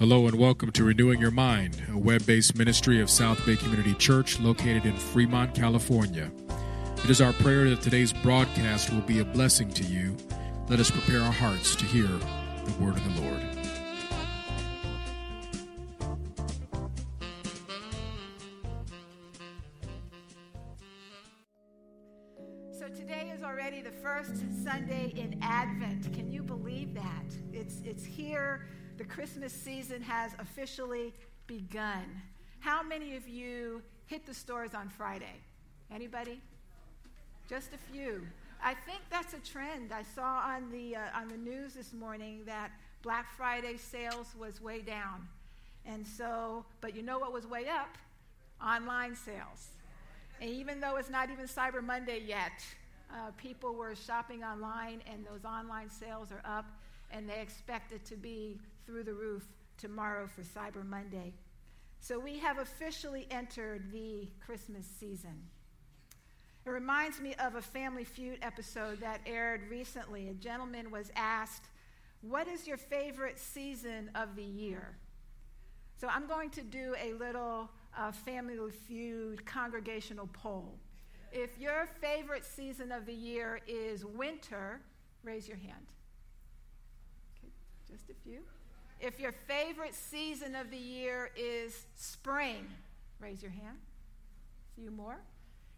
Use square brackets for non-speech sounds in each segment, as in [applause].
Hello and welcome to Renewing Your Mind, a web based ministry of South Bay Community Church located in Fremont, California. It is our prayer that today's broadcast will be a blessing to you. Let us prepare our hearts to hear the word of the Lord. The Christmas season has officially begun. How many of you hit the stores on Friday? Anybody? Just a few. I think that's a trend. I saw on the, uh, on the news this morning that Black Friday sales was way down. And so, but you know what was way up? Online sales. And even though it's not even Cyber Monday yet, uh, people were shopping online, and those online sales are up, and they expect it to be through the roof tomorrow for Cyber Monday. So we have officially entered the Christmas season. It reminds me of a Family Feud episode that aired recently. A gentleman was asked, What is your favorite season of the year? So I'm going to do a little uh, Family Feud congregational poll. If your favorite season of the year is winter, raise your hand. Okay, just a few. If your favorite season of the year is spring, raise your hand. A few more.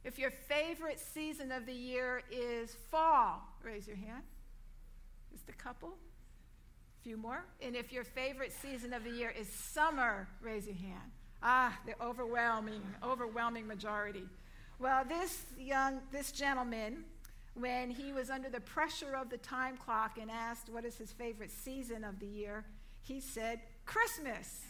If your favorite season of the year is fall, raise your hand. Just a couple. A few more. And if your favorite season of the year is summer, raise your hand. Ah, the overwhelming, overwhelming majority. Well, this young, this gentleman, when he was under the pressure of the time clock and asked what is his favorite season of the year, he said Christmas.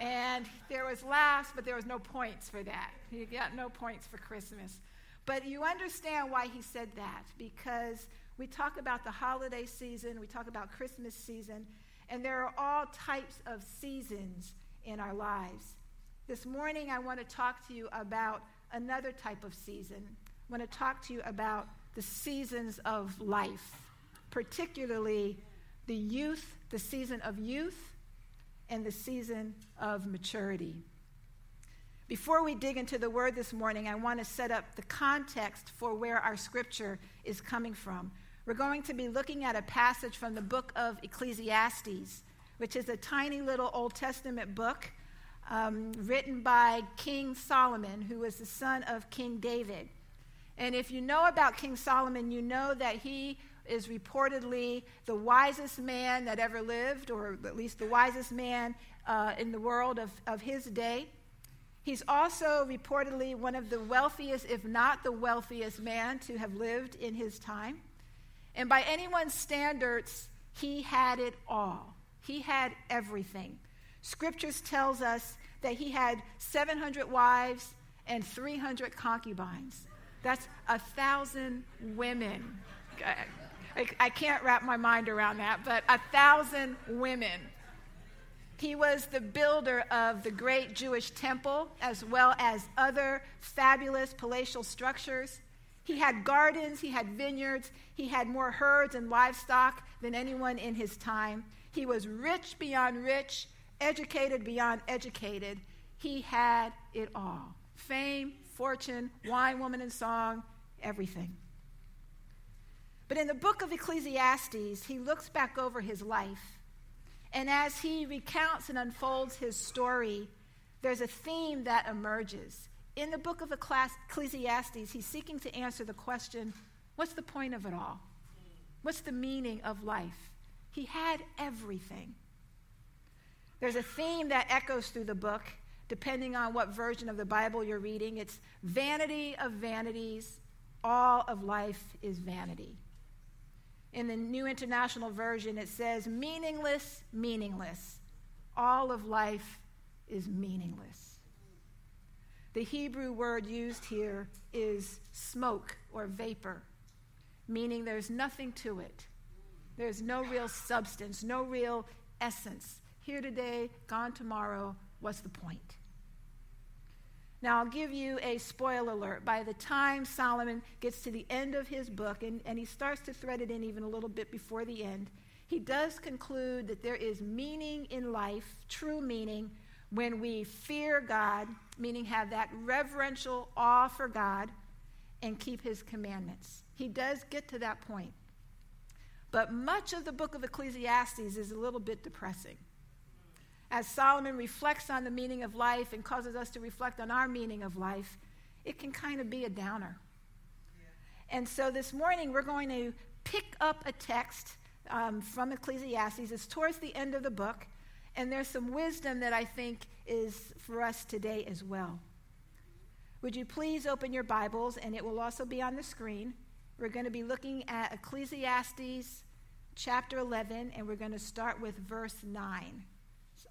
and there was laughs, but there was no points for that. He got no points for Christmas. But you understand why he said that because we talk about the holiday season, we talk about Christmas season, and there are all types of seasons in our lives. This morning, I want to talk to you about another type of season. I want to talk to you about the seasons of life, particularly the youth, the season of youth, and the season of maturity. Before we dig into the word this morning, I want to set up the context for where our scripture is coming from. We're going to be looking at a passage from the book of Ecclesiastes, which is a tiny little Old Testament book um, written by King Solomon, who was the son of King David. And if you know about King Solomon, you know that he is reportedly the wisest man that ever lived, or at least the wisest man uh, in the world of, of his day. He's also reportedly one of the wealthiest, if not the wealthiest man to have lived in his time. And by anyone's standards, he had it all. He had everything. Scriptures tells us that he had 700 wives and 300 concubines. That's a thousand women. I, I can't wrap my mind around that, but a thousand women. He was the builder of the great Jewish temple, as well as other fabulous palatial structures. He had gardens, he had vineyards, he had more herds and livestock than anyone in his time. He was rich beyond rich, educated beyond educated. He had it all fame, fortune, wine, woman, and song, everything. But in the book of Ecclesiastes, he looks back over his life. And as he recounts and unfolds his story, there's a theme that emerges. In the book of Ecclesiastes, he's seeking to answer the question what's the point of it all? What's the meaning of life? He had everything. There's a theme that echoes through the book, depending on what version of the Bible you're reading. It's vanity of vanities, all of life is vanity. In the New International Version, it says, meaningless, meaningless. All of life is meaningless. The Hebrew word used here is smoke or vapor, meaning there's nothing to it. There's no real substance, no real essence. Here today, gone tomorrow. What's the point? Now, I'll give you a spoiler alert. By the time Solomon gets to the end of his book, and, and he starts to thread it in even a little bit before the end, he does conclude that there is meaning in life, true meaning, when we fear God, meaning have that reverential awe for God, and keep his commandments. He does get to that point. But much of the book of Ecclesiastes is a little bit depressing. As Solomon reflects on the meaning of life and causes us to reflect on our meaning of life, it can kind of be a downer. And so this morning we're going to pick up a text um, from Ecclesiastes. It's towards the end of the book, and there's some wisdom that I think is for us today as well. Would you please open your Bibles, and it will also be on the screen. We're going to be looking at Ecclesiastes chapter 11, and we're going to start with verse 9.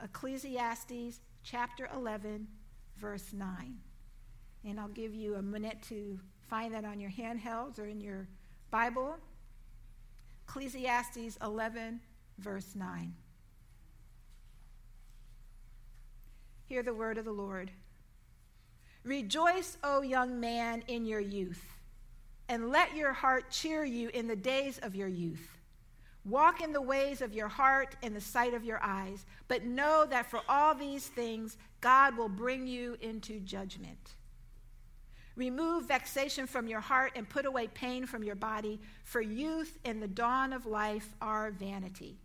Ecclesiastes chapter 11, verse 9. And I'll give you a minute to find that on your handhelds or in your Bible. Ecclesiastes 11, verse 9. Hear the word of the Lord. Rejoice, O young man, in your youth, and let your heart cheer you in the days of your youth. Walk in the ways of your heart and the sight of your eyes, but know that for all these things, God will bring you into judgment. Remove vexation from your heart and put away pain from your body, for youth and the dawn of life are vanity.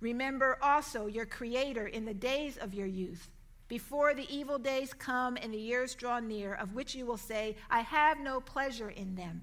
Remember also your Creator in the days of your youth, before the evil days come and the years draw near, of which you will say, I have no pleasure in them.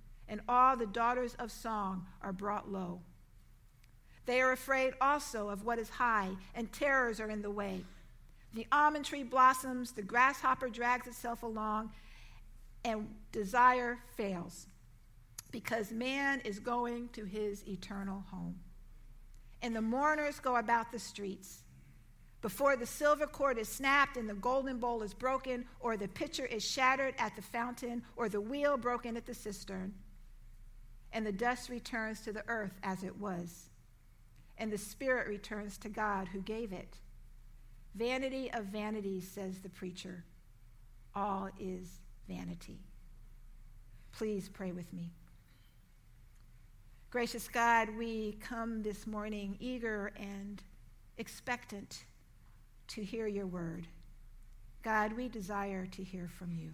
and all the daughters of song are brought low. They are afraid also of what is high, and terrors are in the way. The almond tree blossoms, the grasshopper drags itself along, and desire fails because man is going to his eternal home. And the mourners go about the streets. Before the silver cord is snapped and the golden bowl is broken, or the pitcher is shattered at the fountain, or the wheel broken at the cistern, and the dust returns to the earth as it was, and the spirit returns to God who gave it. Vanity of vanities, says the preacher. All is vanity. Please pray with me. Gracious God, we come this morning eager and expectant to hear your word. God, we desire to hear from you.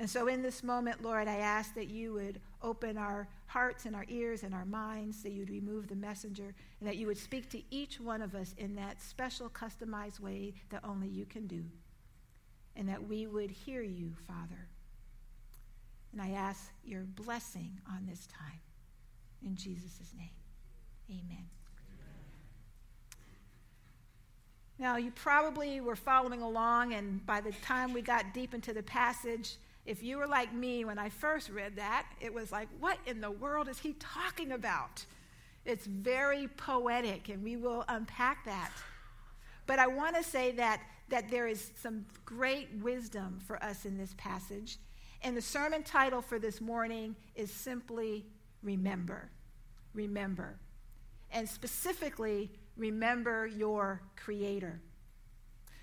And so, in this moment, Lord, I ask that you would open our hearts and our ears and our minds, that you'd remove the messenger, and that you would speak to each one of us in that special, customized way that only you can do and that we would hear you, Father. And I ask your blessing on this time. In Jesus' name, amen. Now, you probably were following along, and by the time we got deep into the passage, if you were like me when I first read that, it was like, what in the world is he talking about? It's very poetic, and we will unpack that. But I want to say that that there is some great wisdom for us in this passage. And the sermon title for this morning is simply Remember. Remember. And specifically, remember your Creator.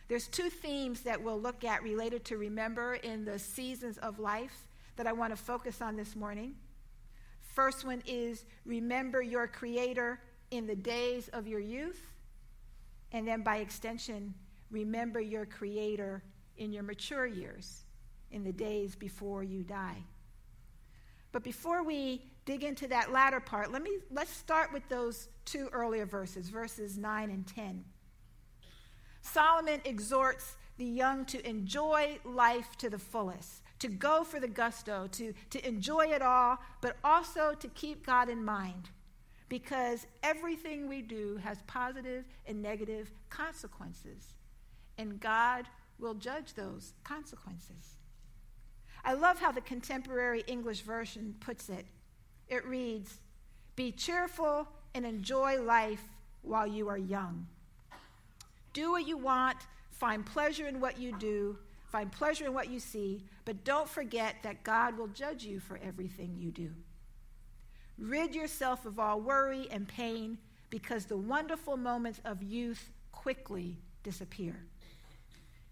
There's two themes that we'll look at related to remember in the seasons of life that I want to focus on this morning. First one is remember your Creator in the days of your youth. And then by extension, remember your Creator in your mature years, in the days before you die. But before we dig into that latter part, let me let's start with those two earlier verses, verses 9 and 10. Solomon exhorts the young to enjoy life to the fullest, to go for the gusto, to, to enjoy it all, but also to keep God in mind. Because everything we do has positive and negative consequences and God will judge those consequences. I love how the contemporary English version puts it. It reads, Be cheerful and enjoy life while you are young. Do what you want, find pleasure in what you do, find pleasure in what you see, but don't forget that God will judge you for everything you do. Rid yourself of all worry and pain because the wonderful moments of youth quickly disappear.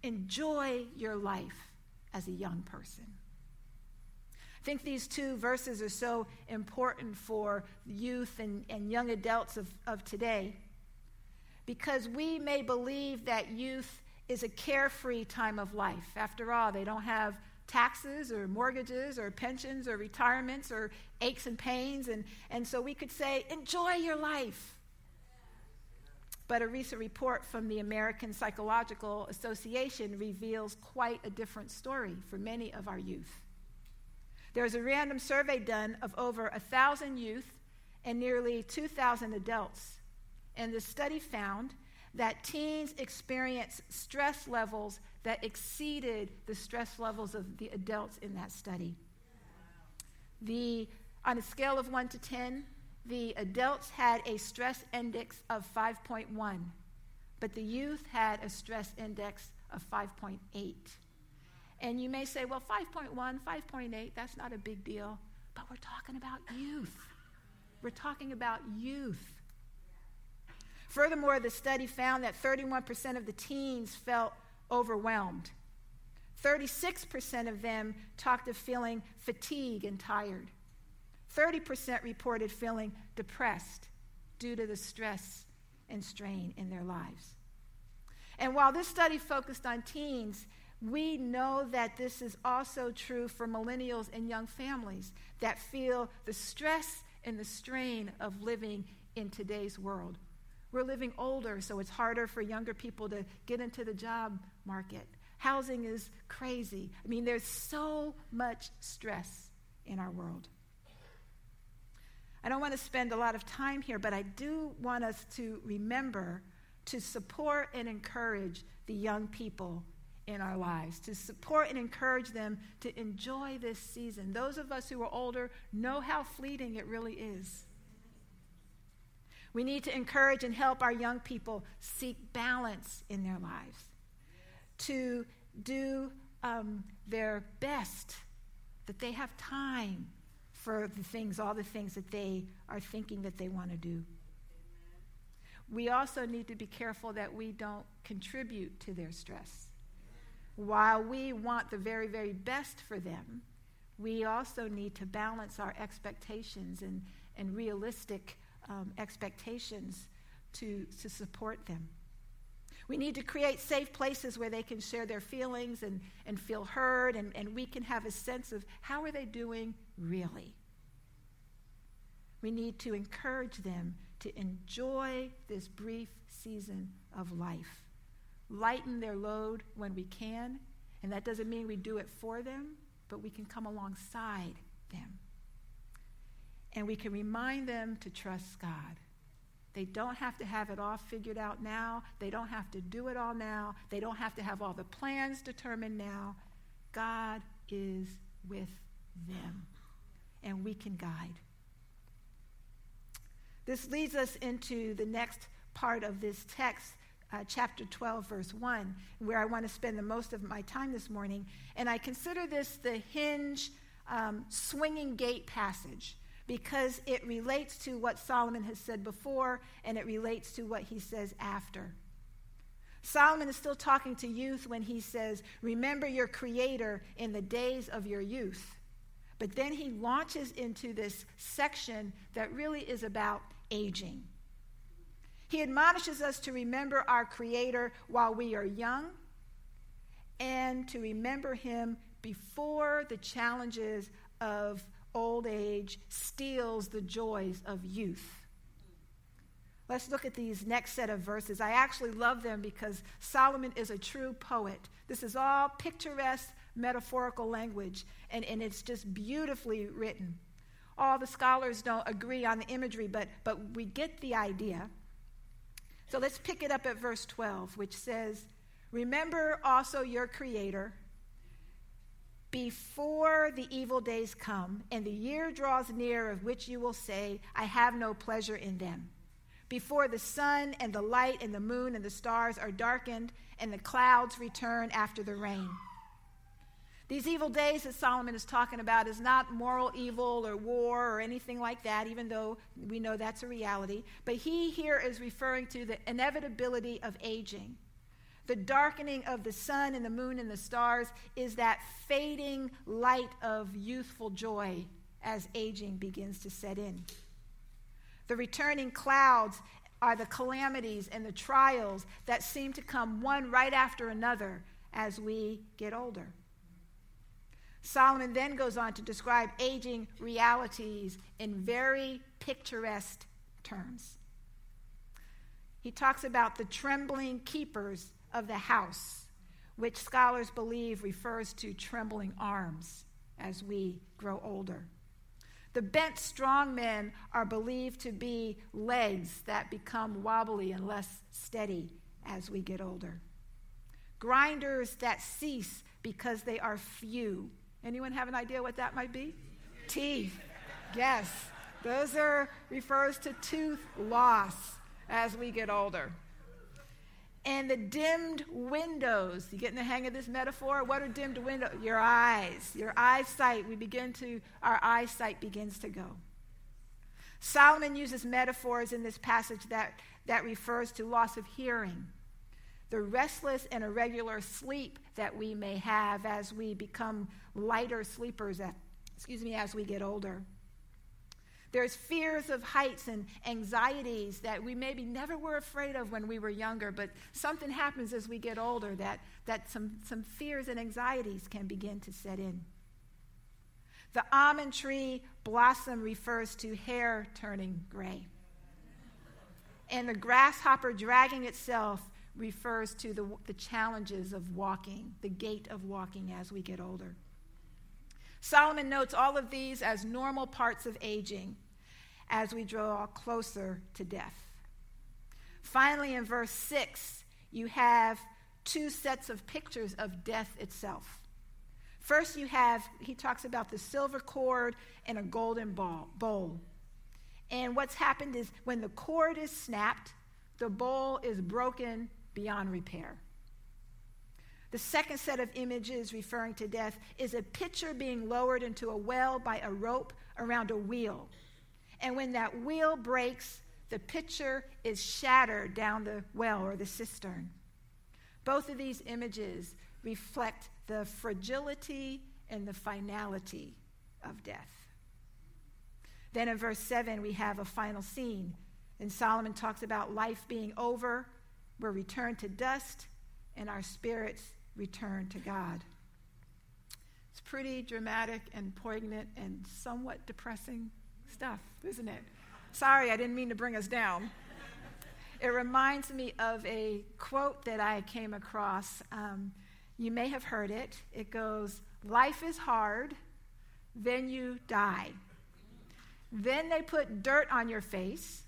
Enjoy your life as a young person. I think these two verses are so important for youth and, and young adults of, of today because we may believe that youth is a carefree time of life. After all, they don't have taxes or mortgages or pensions or retirements or aches and pains. And, and so we could say, enjoy your life. But a recent report from the American Psychological Association reveals quite a different story for many of our youth. There was a random survey done of over 1,000 youth and nearly 2,000 adults. And the study found that teens experience stress levels that exceeded the stress levels of the adults in that study. The, on a scale of 1 to 10, the adults had a stress index of 5.1, but the youth had a stress index of 5.8. And you may say, well, 5.1, 5.8, that's not a big deal. But we're talking about youth. We're talking about youth. Furthermore, the study found that 31% of the teens felt overwhelmed. 36% of them talked of feeling fatigued and tired. 30% reported feeling depressed due to the stress and strain in their lives. And while this study focused on teens, we know that this is also true for millennials and young families that feel the stress and the strain of living in today's world. We're living older, so it's harder for younger people to get into the job market. Housing is crazy. I mean, there's so much stress in our world. I don't want to spend a lot of time here, but I do want us to remember to support and encourage the young people in our lives, to support and encourage them to enjoy this season. Those of us who are older know how fleeting it really is. We need to encourage and help our young people seek balance in their lives, to do um, their best, that they have time for the things, all the things that they are thinking that they want to do. We also need to be careful that we don't contribute to their stress. While we want the very, very best for them, we also need to balance our expectations and, and realistic um, expectations to, to support them. We need to create safe places where they can share their feelings and, and feel heard, and, and we can have a sense of how are they doing really. We need to encourage them to enjoy this brief season of life. Lighten their load when we can, and that doesn't mean we do it for them, but we can come alongside them. And we can remind them to trust God. They don't have to have it all figured out now. They don't have to do it all now. They don't have to have all the plans determined now. God is with them, and we can guide. This leads us into the next part of this text, uh, chapter 12, verse 1, where I want to spend the most of my time this morning. And I consider this the hinge um, swinging gate passage because it relates to what Solomon has said before and it relates to what he says after. Solomon is still talking to youth when he says, Remember your Creator in the days of your youth. But then he launches into this section that really is about aging. He admonishes us to remember our Creator while we are young and to remember Him before the challenges of old age steals the joys of youth. Let's look at these next set of verses. I actually love them because Solomon is a true poet. This is all picturesque, metaphorical language, and, and it's just beautifully written. All the scholars don't agree on the imagery, but, but we get the idea. So let's pick it up at verse 12, which says, Remember also your Creator before the evil days come and the year draws near of which you will say, I have no pleasure in them. before the sun and the light and the moon and the stars are darkened and the clouds return after the rain. These evil days that Solomon is talking about is not moral evil or war or anything like that, even though we know that's a reality. But he here is referring to the inevitability of aging. The darkening of the sun and the moon and the stars is that fading light of youthful joy as aging begins to set in. The returning clouds are the calamities and the trials that seem to come one right after another as we get older. Solomon then goes on to describe aging realities in very picturesque terms. He talks about the trembling keepers of the house, which scholars believe refers to trembling arms as we grow older. The bent, strong men are believed to be legs that become wobbly and less steady as we get older. Grinders that cease because they are few Anyone have an idea what that might be? Teeth. Yes. Those are refers to tooth loss as we get older. And the dimmed windows, you getting the hang of this metaphor? What are dimmed windows? Your eyes, your eyesight. We begin to, our eyesight begins to go. Solomon uses metaphors in this passage that, that refers to loss of hearing, the restless and irregular sleep that we may have as we become lighter sleepers, at, excuse me, as we get older. There's fears of heights and anxieties that we maybe never were afraid of when we were younger, but something happens as we get older that, that some, some fears and anxieties can begin to set in. The almond tree blossom refers to hair turning gray. And the grasshopper dragging itself refers to the, the challenges of walking, the gait of walking as we get older. Solomon notes all of these as normal parts of aging as we draw closer to death. Finally, in verse 6, you have two sets of pictures of death itself. First, you have, he talks about the silver cord and a golden bowl. And what's happened is when the cord is snapped, the bowl is broken beyond repair. The second set of images referring to death is a pitcher being lowered into a well by a rope around a wheel. And when that wheel breaks, the pitcher is shattered down the well or the cistern. Both of these images reflect the fragility and the finality of death. Then in verse 7, we have a final scene. And Solomon talks about life being over we're returned to dust, and our spirits return to God. It's pretty dramatic and poignant and somewhat depressing stuff, isn't it? Sorry, I didn't mean to bring us down. It reminds me of a quote that I came across. Um, you may have heard it. It goes, Life is hard, then you die. Then they put dirt on your face.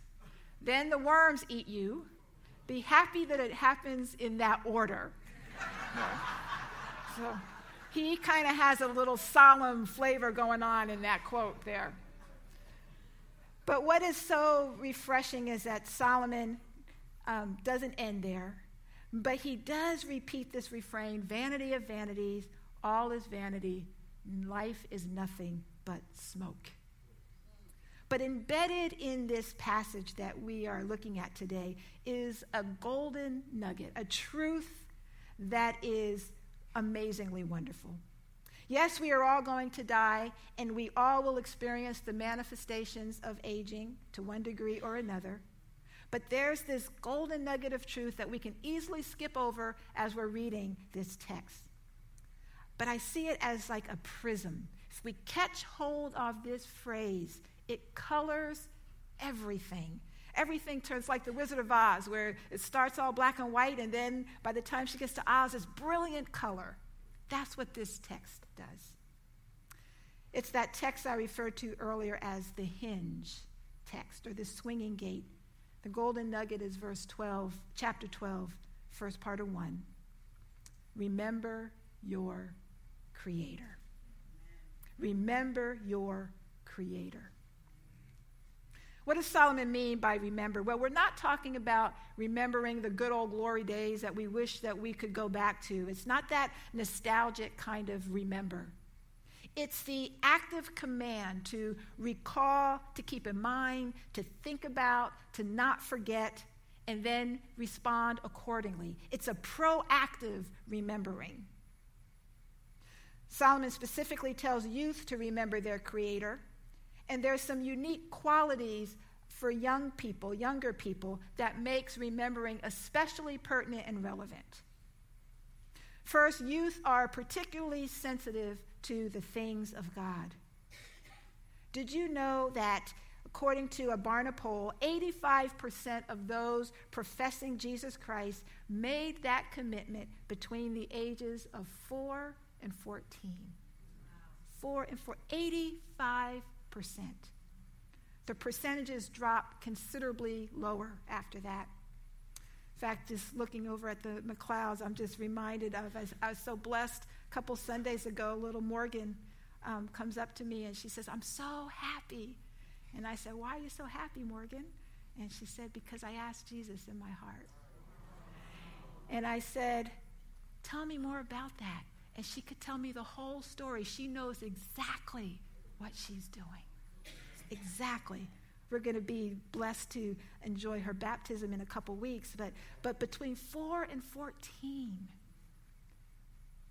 Then the worms eat you. Be happy that it happens in that order. so he kind of has a little solemn flavor going on in that quote there. But what is so refreshing is that Solomon um, doesn't end there, but he does repeat this refrain vanity of vanities, all is vanity, life is nothing but smoke. But embedded in this passage that we are looking at today is a golden nugget, a truth that is amazingly wonderful. Yes, we are all going to die, and we all will experience the manifestations of aging to one degree or another. But there's this golden nugget of truth that we can easily skip over as we're reading this text. But I see it as like a prism. If we catch hold of this phrase, it colors everything. Everything turns like the Wizard of Oz, where it starts all black and white, and then by the time she gets to Oz, it's brilliant color. That's what this text does. It's that text I referred to earlier as the hinge text or the swinging gate. The golden nugget is verse 12, chapter 12, first part of 1. Remember your Creator. Remember your Creator. What does Solomon mean by remember? Well, we're not talking about remembering the good old glory days that we wish that we could go back to. It's not that nostalgic kind of remember. It's the active command to recall, to keep in mind, to think about, to not forget, and then respond accordingly. It's a proactive remembering. Solomon specifically tells youth to remember their Creator, and there's some unique qualities for young people, younger people, that makes remembering especially pertinent and relevant. First, youth are particularly sensitive to the things of God. Did you know that, according to a Barna poll, 85% of those professing Jesus Christ made that commitment between the ages of 4 and 14? 4 and 4, 85%. The percentages drop considerably lower after that. In fact, just looking over at the McLeods, I'm just reminded of, I was, I was so blessed a couple Sundays ago, little Morgan um, comes up to me and she says, I'm so happy. And I said, Why are you so happy, Morgan? And she said, Because I asked Jesus in my heart. And I said, Tell me more about that. And she could tell me the whole story. She knows exactly what she's doing. Exactly we're going to be blessed to enjoy her baptism in a couple weeks. But, but between 4 and 14,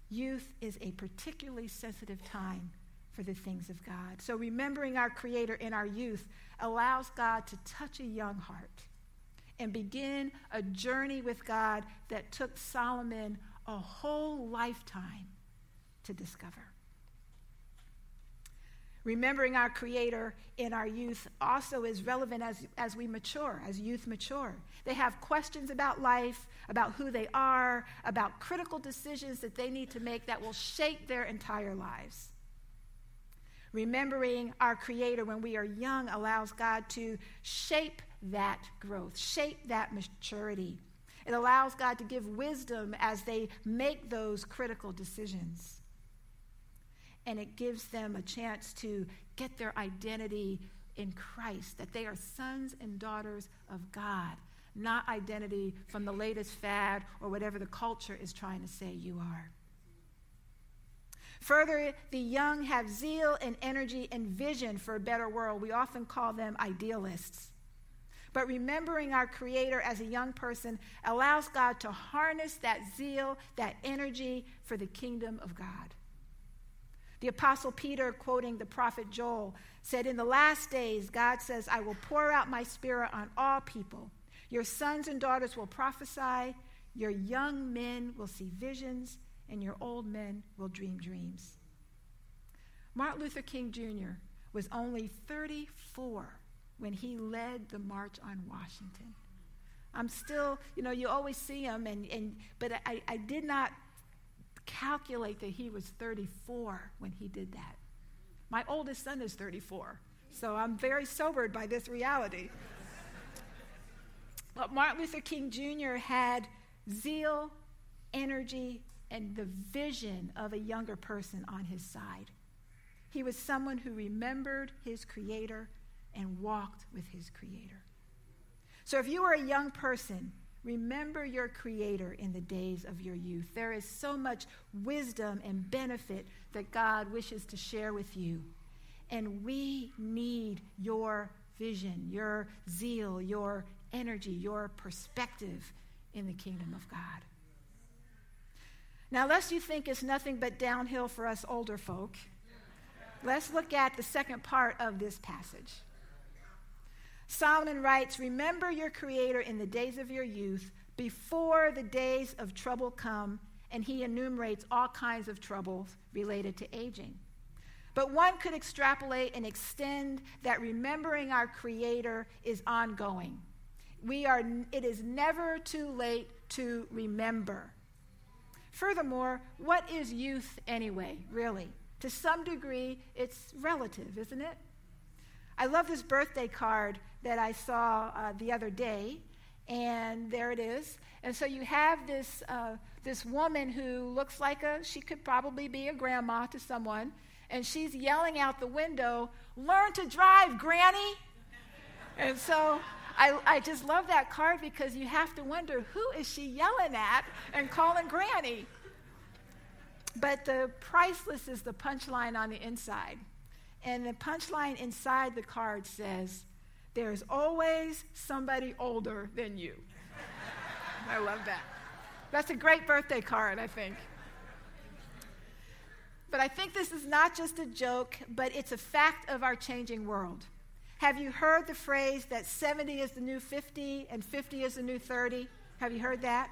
youth is a particularly sensitive time for the things of God. So remembering our Creator in our youth allows God to touch a young heart and begin a journey with God that took Solomon a whole lifetime to discover. Remembering our Creator in our youth also is relevant as, as we mature, as youth mature. They have questions about life, about who they are, about critical decisions that they need to make that will shape their entire lives. Remembering our Creator when we are young allows God to shape that growth, shape that maturity. It allows God to give wisdom as they make those critical decisions and it gives them a chance to get their identity in Christ, that they are sons and daughters of God, not identity from the latest fad or whatever the culture is trying to say you are. Further, the young have zeal and energy and vision for a better world. We often call them idealists. But remembering our Creator as a young person allows God to harness that zeal, that energy for the kingdom of God. The Apostle Peter, quoting the prophet Joel, said, In the last days, God says, I will pour out my spirit on all people. Your sons and daughters will prophesy, your young men will see visions, and your old men will dream dreams. Martin Luther King Jr. was only 34 when he led the March on Washington. I'm still, you know, you always see him, and, and but I, I did not calculate that he was 34 when he did that. My oldest son is 34, so I'm very sobered by this reality. But Martin Luther King Jr. had zeal, energy, and the vision of a younger person on his side. He was someone who remembered his Creator and walked with his Creator. So if you are a young person, Remember your Creator in the days of your youth. There is so much wisdom and benefit that God wishes to share with you. And we need your vision, your zeal, your energy, your perspective in the kingdom of God. Now, lest you think it's nothing but downhill for us older folk, let's look at the second part of this passage. Solomon writes, Remember your Creator in the days of your youth, before the days of trouble come, and he enumerates all kinds of troubles related to aging. But one could extrapolate and extend that remembering our Creator is ongoing. We are, it is never too late to remember. Furthermore, what is youth anyway, really? To some degree, it's relative, isn't it? I love this birthday card that I saw uh, the other day, and there it is. And so you have this, uh, this woman who looks like a, she could probably be a grandma to someone, and she's yelling out the window, Learn to drive, Granny! And so I, I just love that card because you have to wonder who is she yelling at and calling granny? But the priceless is the punchline on the inside. And the punchline inside the card says, There's always somebody older than you. I love that. That's a great birthday card, I think. But I think this is not just a joke, but it's a fact of our changing world. Have you heard the phrase that 70 is the new 50 and 50 is the new 30? Have you heard that?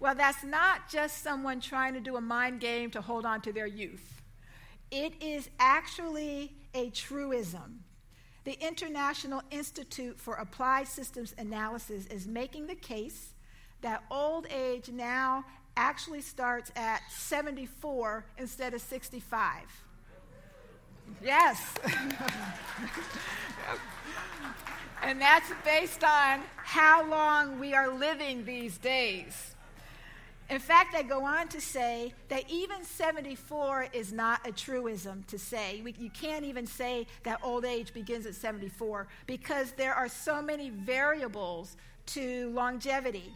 Well, that's not just someone trying to do a mind game to hold on to their youth. It is actually a truism. The International Institute for Applied Systems Analysis is making the case that old age now actually starts at 74 instead of 65. Yes. [laughs] and that's based on how long we are living these days. In fact, I go on to say that even 74 is not a truism to say. We, you can't even say that old age begins at 74 because there are so many variables to longevity.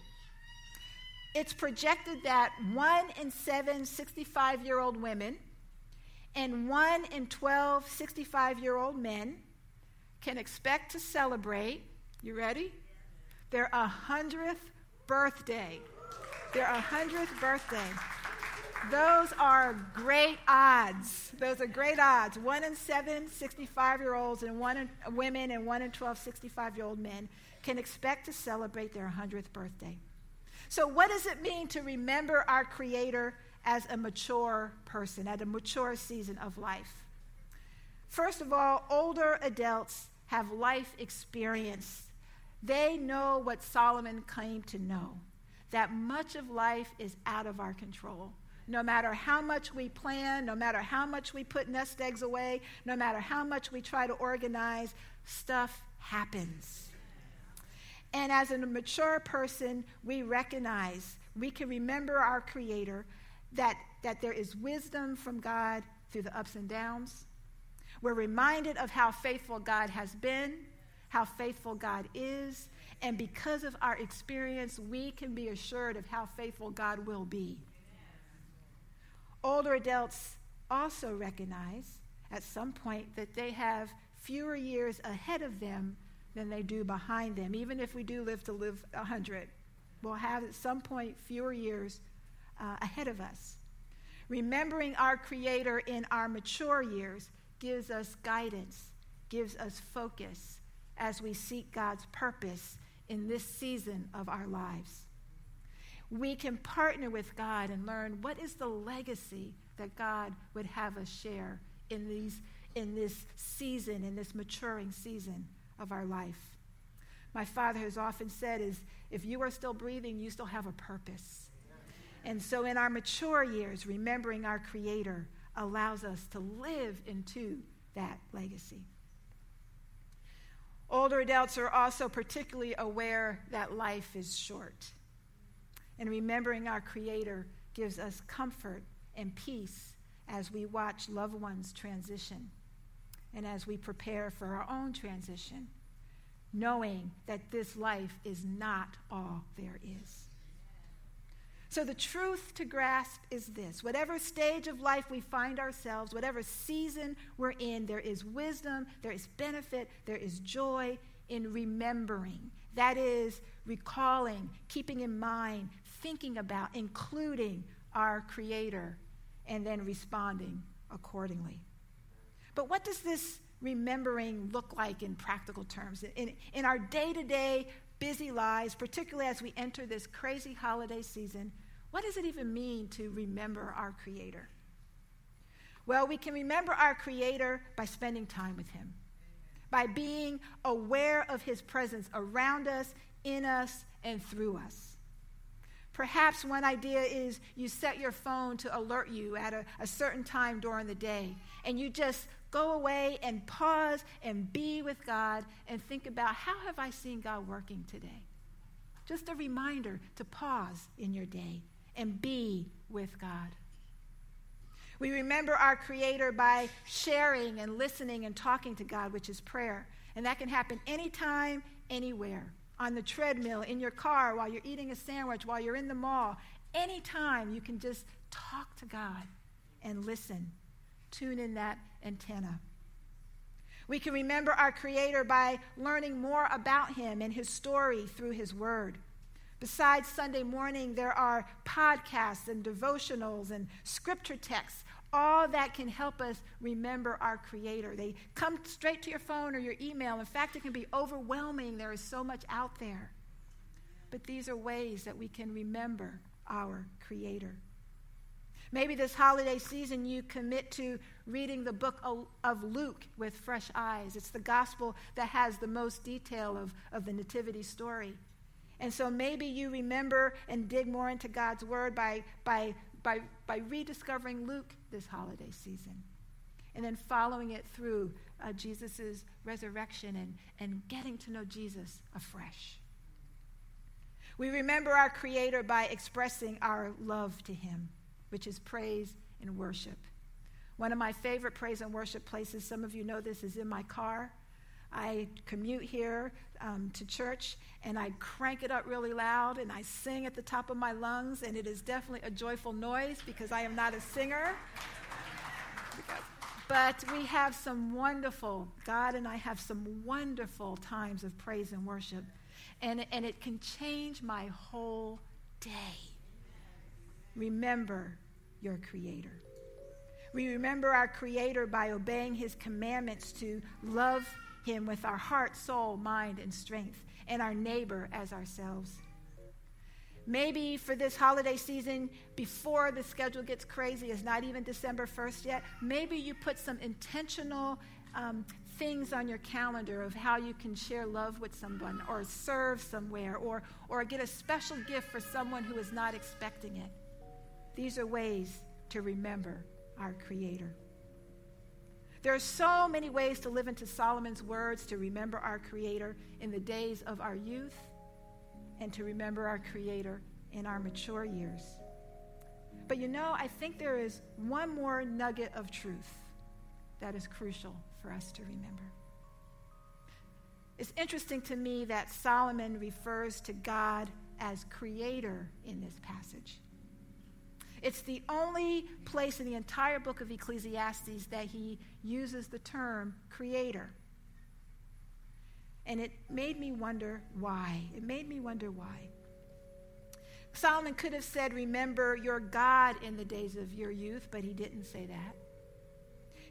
It's projected that one in seven 65 year old women and one in 12 65 year old men can expect to celebrate, you ready? Their 100th birthday their 100th birthday. Those are great odds. Those are great odds. One in seven 65 year olds and one in women and one in 12 65 year old men can expect to celebrate their 100th birthday. So, what does it mean to remember our Creator as a mature person, at a mature season of life? First of all, older adults have life experience. They know what Solomon claimed to know that much of life is out of our control. No matter how much we plan, no matter how much we put nest eggs away, no matter how much we try to organize, stuff happens. And as a mature person, we recognize, we can remember our Creator, that, that there is wisdom from God through the ups and downs. We're reminded of how faithful God has been, how faithful God is, and because of our experience, we can be assured of how faithful God will be. Older adults also recognize at some point that they have fewer years ahead of them than they do behind them. Even if we do live to live 100, we'll have at some point fewer years uh, ahead of us. Remembering our Creator in our mature years gives us guidance, gives us focus as we seek God's purpose in this season of our lives. We can partner with God and learn what is the legacy that God would have us share in, these, in this season, in this maturing season of our life. My father has often said is if you are still breathing, you still have a purpose. And so in our mature years, remembering our Creator allows us to live into that legacy. Older adults are also particularly aware that life is short. And remembering our Creator gives us comfort and peace as we watch loved ones transition and as we prepare for our own transition, knowing that this life is not all there is. So, the truth to grasp is this whatever stage of life we find ourselves, whatever season we're in, there is wisdom, there is benefit, there is joy in remembering. That is, recalling, keeping in mind, thinking about, including our Creator, and then responding accordingly. But what does this remembering look like in practical terms? In, in our day to day busy lives, particularly as we enter this crazy holiday season, what does it even mean to remember our Creator? Well, we can remember our Creator by spending time with Him, by being aware of His presence around us, in us, and through us. Perhaps one idea is you set your phone to alert you at a, a, certain time during the day, and you just go away and pause and be with God and think about how have I seen God working today? Just a reminder to pause in your day and be with God. We remember our Creator by sharing and listening and talking to God, which is prayer. And that can happen anytime, anywhere. On the treadmill, in your car, while you're eating a sandwich, while you're in the mall. Anytime you can just talk to God and listen. Tune in that antenna. We can remember our Creator by learning more about Him and His story through His Word. Besides Sunday morning, there are podcasts and devotionals and scripture texts, all that can help us remember our Creator. They come straight to your phone or your email. In fact, it can be overwhelming. There is so much out there. But these are ways that we can remember our Creator. Maybe this holiday season you commit to reading the book of Luke with fresh eyes. It's the gospel that has the most detail of, of the Nativity story. And so maybe you remember and dig more into God's word by, by, by, by rediscovering Luke this holiday season. And then following it through uh, Jesus' resurrection and, and getting to know Jesus afresh. We remember our Creator by expressing our love to Him which is praise and worship. One of my favorite praise and worship places, some of you know this, is in my car. I commute here um, to church and I crank it up really loud and I sing at the top of my lungs, and it is definitely a joyful noise because I am not a singer. But we have some wonderful, God and I have some wonderful times of praise and worship, and, and it can change my whole day. Remember your Creator. We remember our Creator by obeying His commandments to love Him with our heart, soul, mind, and strength, and our neighbor as ourselves. Maybe for this holiday season, before the schedule gets crazy, it's not even December 1st yet, maybe you put some intentional um, things on your calendar of how you can share love with someone or serve somewhere or, or get a special gift for someone who is not expecting it. These are ways to remember our Creator. There are so many ways to live into Solomon's words to remember our Creator in the days of our youth and to remember our Creator in our mature years. But you know, I think there is one more nugget of truth that is crucial for us to remember. It's interesting to me that Solomon refers to God as creator in this passage. It's the only place in the entire book of Ecclesiastes that he uses the term creator. And it made me wonder why. It made me wonder why. Solomon could have said, Remember your God in the days of your youth, but he didn't say that.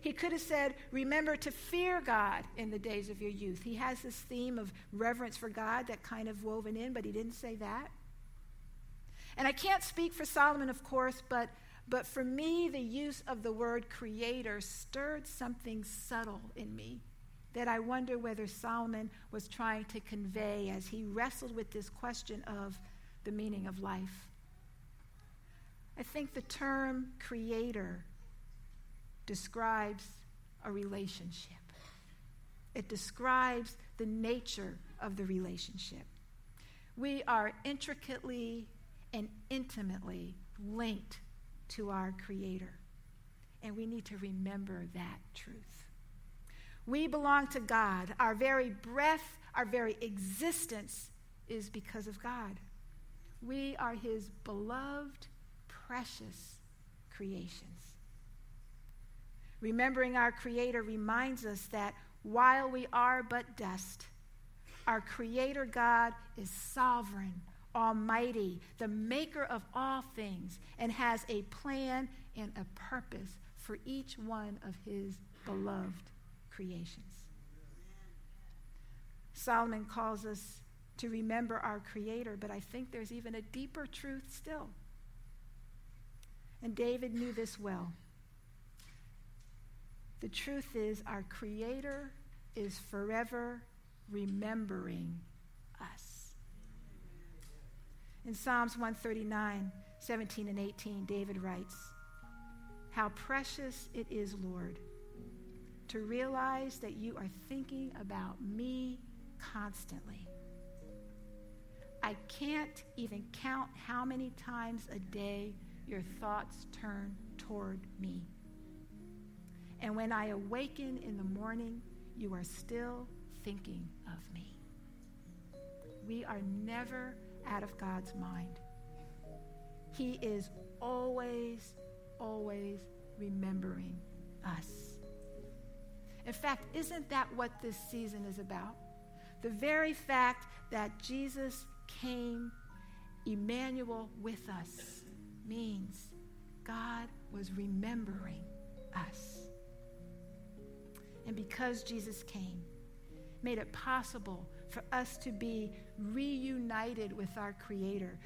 He could have said, Remember to fear God in the days of your youth. He has this theme of reverence for God that kind of woven in, but he didn't say that. And I can't speak for Solomon, of course, but, but for me, the use of the word creator stirred something subtle in me that I wonder whether Solomon was trying to convey as he wrestled with this question of the meaning of life. I think the term creator describes a relationship. It describes the nature of the relationship. We are intricately and intimately linked to our Creator. And we need to remember that truth. We belong to God. Our very breath, our very existence is because of God. We are His beloved, precious creations. Remembering our Creator reminds us that while we are but dust, our Creator God is sovereign Almighty, the maker of all things, and has a plan and a purpose for each one of his beloved creations. Solomon calls us to remember our Creator, but I think there's even a deeper truth still. And David knew this well. The truth is, our Creator is forever remembering. In Psalms 139, 17 and 18, David writes, How precious it is, Lord, to realize that you are thinking about me constantly. I can't even count how many times a day your thoughts turn toward me. And when I awaken in the morning, you are still thinking of me. We are never out of God's mind. He is always, always remembering us. In fact, isn't that what this season is about? The very fact that Jesus came, Emmanuel, with us, means God was remembering us. And because Jesus came, made it possible for us to be reunited with our Creator.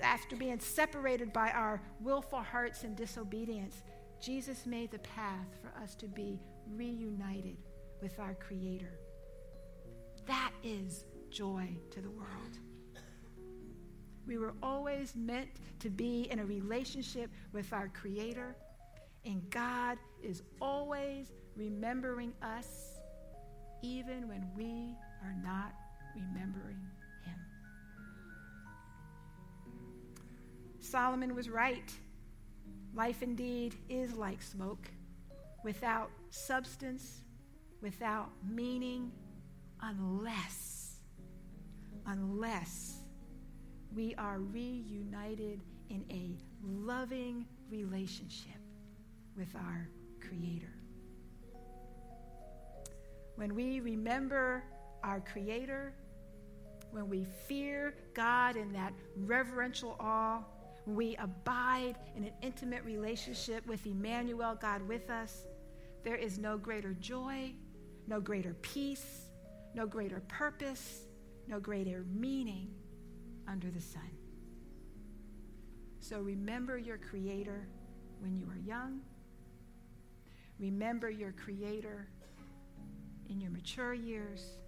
After being separated by our willful hearts and disobedience, Jesus made the path for us to be reunited with our Creator. That is joy to the world. We were always meant to be in a relationship with our Creator, and God is always remembering us, even when we are not remembering Solomon was right. Life indeed is like smoke, without substance, without meaning, unless, unless we are reunited in a loving relationship with our Creator. When we remember our Creator, when we fear God in that reverential awe, we abide in an intimate relationship with Emmanuel, God with us, there is no greater joy, no greater peace, no greater purpose, no greater meaning under the sun. So remember your Creator when you are young. Remember your Creator in your mature years.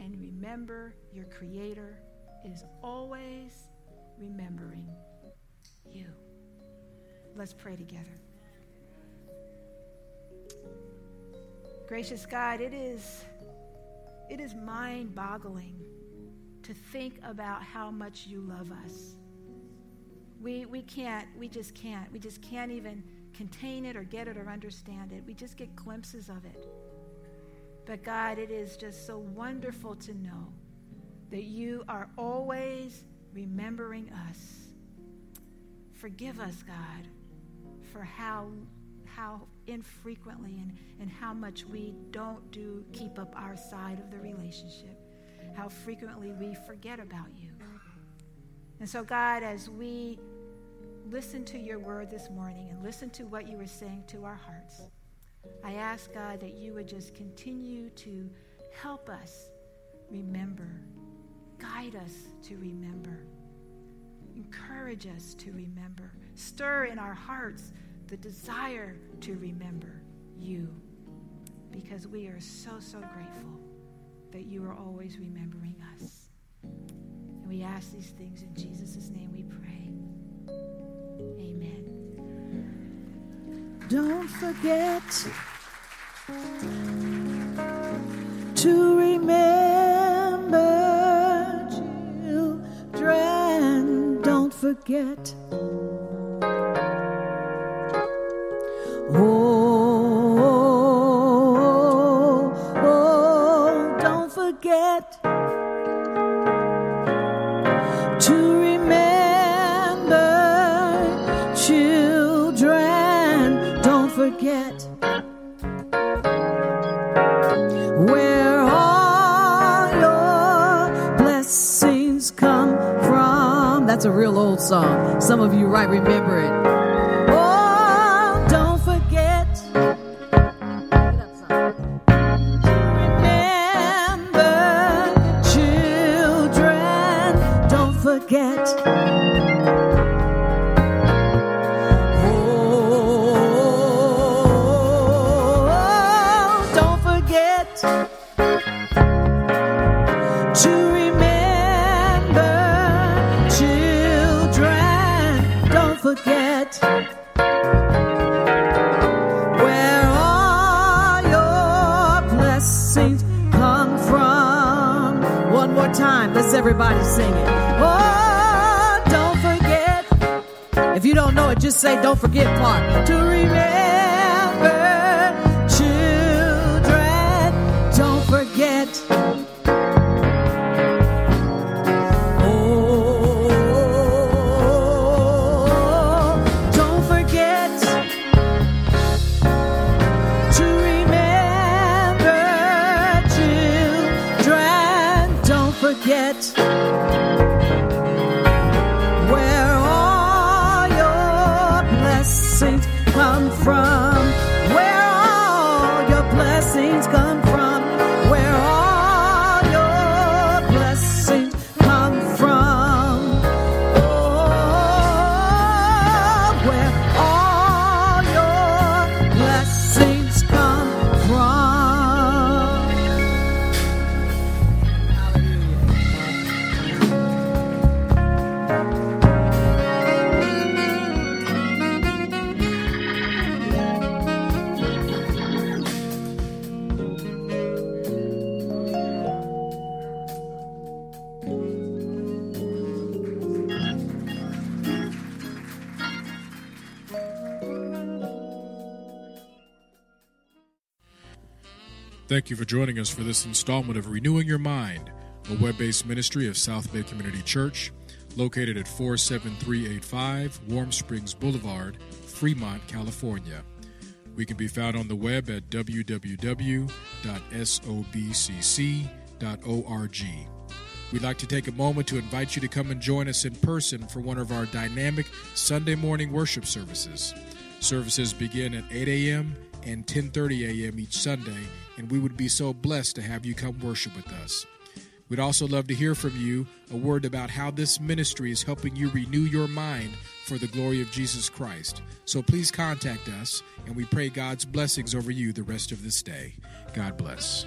And remember your Creator is always remembering you. Let's pray together. Gracious God, it is, it is mind boggling to think about how much you love us. We, we can't, we just can't. We just can't even contain it or get it or understand it. We just get glimpses of it. But God, it is just so wonderful to know that you are always remembering us. Forgive us, God, for how how infrequently and, and how much we don't do keep up our side of the relationship, how frequently we forget about you. And so, God, as we listen to your word this morning and listen to what you were saying to our hearts, I ask, God, that you would just continue to help us remember, guide us to remember, encourage us to remember, stir in our hearts the desire to remember you because we are so, so grateful that you are always remembering us. And we ask these things in Jesus' name we pray. Amen. Don't forget to remember forget. That's a real old song. Some of you might remember it. Oh, don't forget. Remember, children, don't forget. Oh, don't forget to everybody sing it. Oh, don't forget. If you don't know it, just say, don't forget part. To remember, Thank you for joining us for this installment of Renewing Your Mind, a web based ministry of South Bay Community Church, located at 47385 Warm Springs Boulevard, Fremont, California. We can be found on the web at www.sobcc.org. We'd like to take a moment to invite you to come and join us in person for one of our dynamic Sunday morning worship services. Services begin at 8 a.m. and 10:30 a.m. each Sunday, and we would be so blessed to have you come worship with us. We'd also love to hear from you a word about how this ministry is helping you renew your mind for the glory of Jesus Christ. So please contact us, and we pray God's blessings over you the rest of this day. God bless.